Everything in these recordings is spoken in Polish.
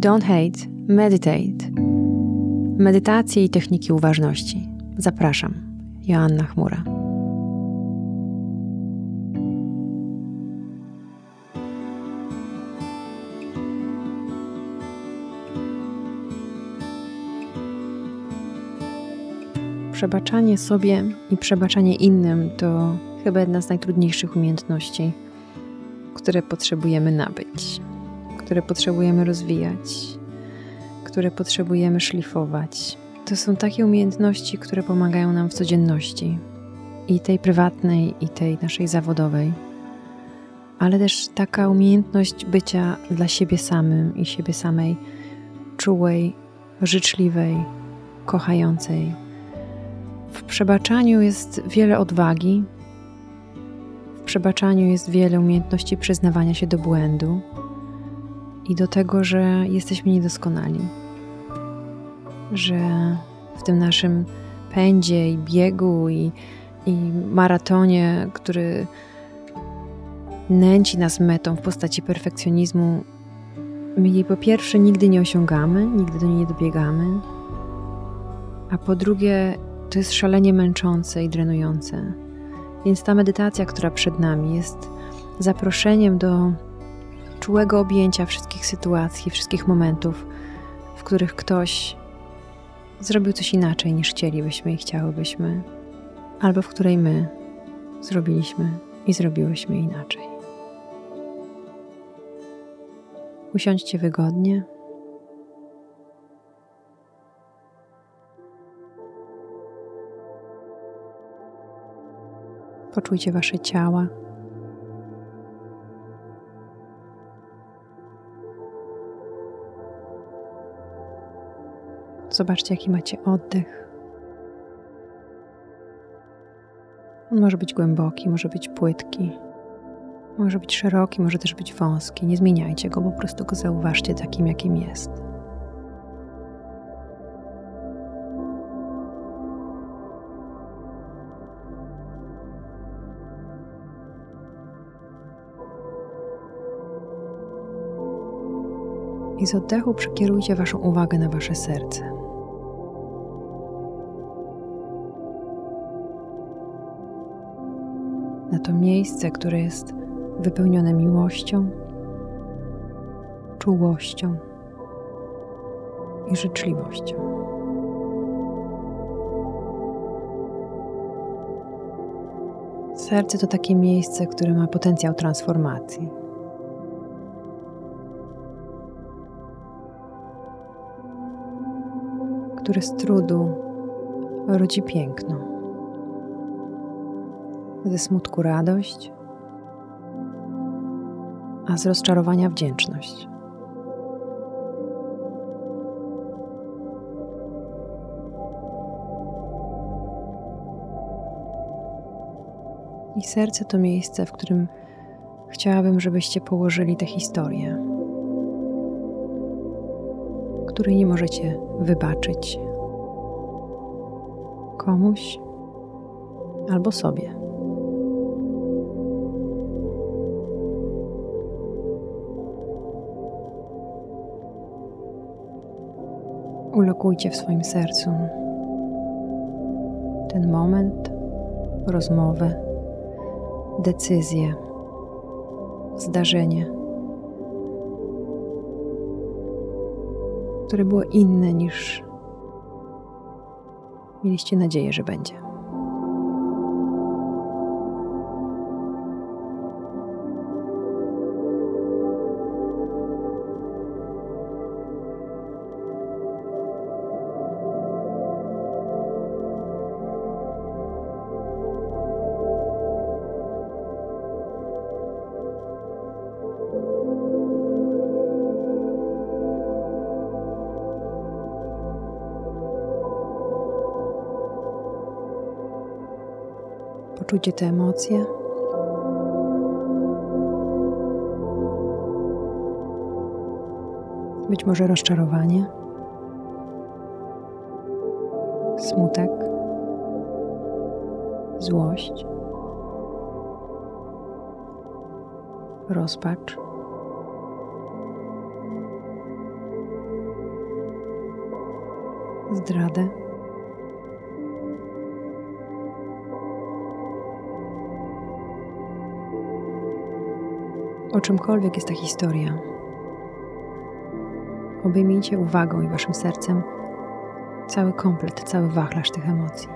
Don't hate, meditate. Medytacje i techniki uważności. Zapraszam. Joanna Chmura. Przebaczanie sobie i przebaczanie innym to chyba jedna z najtrudniejszych umiejętności, które potrzebujemy nabyć, które potrzebujemy rozwijać, które potrzebujemy szlifować. To są takie umiejętności, które pomagają nam w codzienności i tej prywatnej, i tej naszej zawodowej, ale też taka umiejętność bycia dla siebie samym i siebie samej czułej, życzliwej, kochającej. W przebaczaniu jest wiele odwagi, w przebaczaniu jest wiele umiejętności przyznawania się do błędu i do tego, że jesteśmy niedoskonali, że w tym naszym pędzie i biegu i, i maratonie, który nęci nas metą w postaci perfekcjonizmu, my jej po pierwsze nigdy nie osiągamy, nigdy do niej nie dobiegamy, a po drugie to jest szalenie męczące i drenujące. Więc ta medytacja, która przed nami, jest zaproszeniem do czułego objęcia wszystkich sytuacji, wszystkich momentów, w których ktoś zrobił coś inaczej niż chcielibyśmy i chciałybyśmy, albo w której my zrobiliśmy i zrobiłyśmy inaczej. Usiądźcie wygodnie. Poczujcie wasze ciała. Zobaczcie, jaki macie oddech. On może być głęboki, może być płytki, może być szeroki, może też być wąski. Nie zmieniajcie go, po prostu go zauważcie takim, jakim jest. I z oddechu przekierujcie Waszą uwagę na Wasze serce. To miejsce, które jest wypełnione miłością, czułością i życzliwością. Serce to takie miejsce, które ma potencjał transformacji. które z trudu rodzi piękno. Ze smutku radość, a z rozczarowania wdzięczność. I serce to miejsce, w którym chciałabym, żebyście położyli tę historię, której nie możecie wybaczyć komuś albo sobie. Ulokujcie w swoim sercu ten moment, rozmowę, decyzję, zdarzenie, które było inne niż mieliście nadzieję, że będzie. Poczujcie te emocje. Być może rozczarowanie, smutek, złość, rozpacz, zdradę. O czymkolwiek jest ta historia, obejmijcie uwagą i waszym sercem cały komplet, cały wachlarz tych emocji.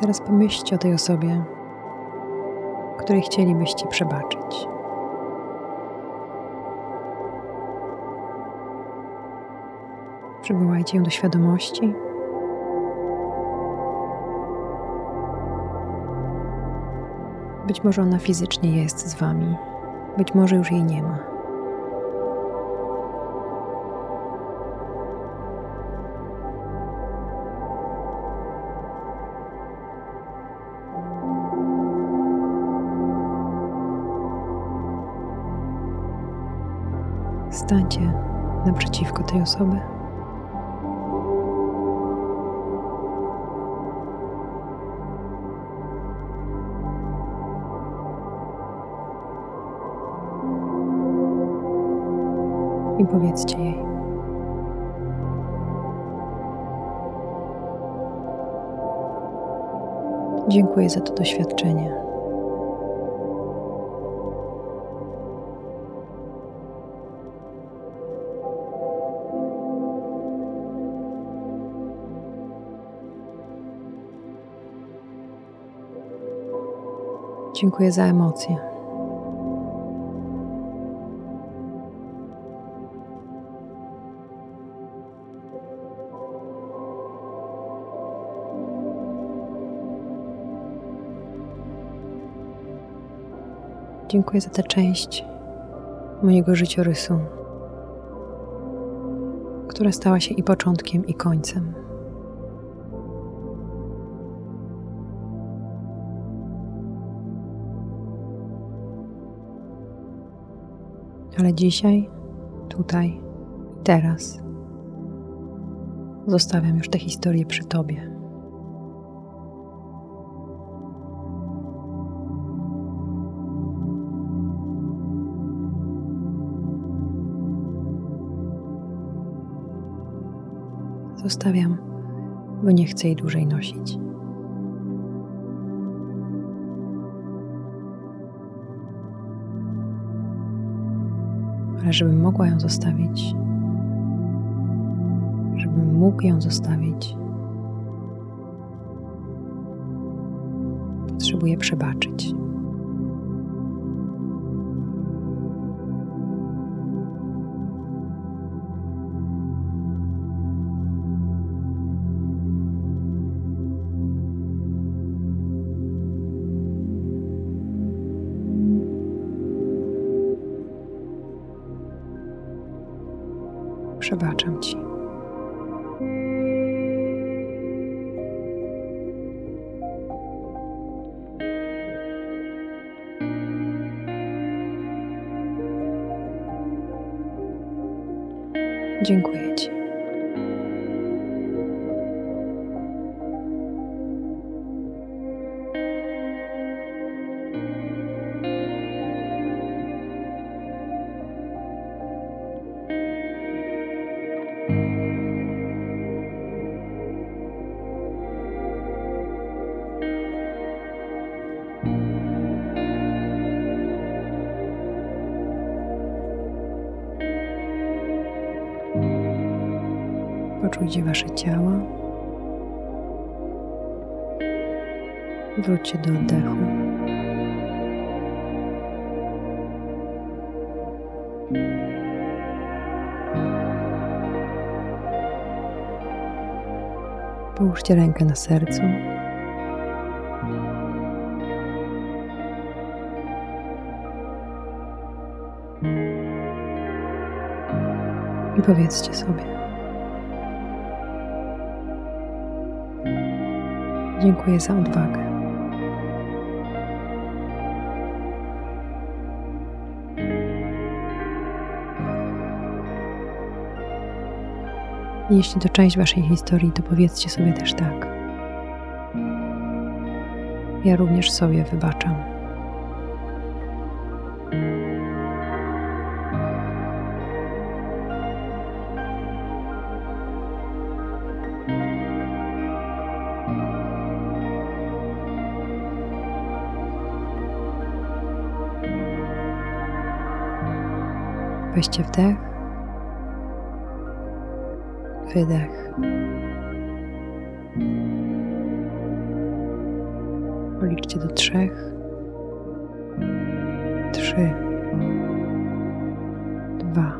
Teraz pomyślcie o tej osobie, której chcielibyście przebaczyć. Przywołajcie ją do świadomości. Być może ona fizycznie jest z Wami, być może już jej nie ma. Stańcie naprzeciwko tej osoby. I powiedzcie jej. Dziękuję za to doświadczenie. Dziękuję za emocje. Dziękuję za tę część mojego życiorysu, która stała się i początkiem, i końcem. Ale dzisiaj, tutaj, teraz zostawiam już tę historię przy Tobie. Zostawiam, bo nie chcę jej dłużej nosić. Żebym mogła ją zostawić, żebym mógł ją zostawić, potrzebuję przebaczyć. Przebaczam Ci. Dziękuję Ci. Poczujcie Wasze ciała. Wróćcie do oddechu. Połóżcie rękę na sercu. I powiedzcie sobie: Dziękuję za odwagę. Jeśli to część Waszej historii, to powiedzcie sobie też tak. Ja również sobie wybaczam. Weźcie wdech, wydech. Policzcie do trzech. Trzy, dwa,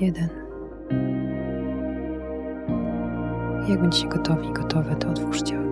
jeden. Jak będziecie gotowi, gotowe, to otwórzcie.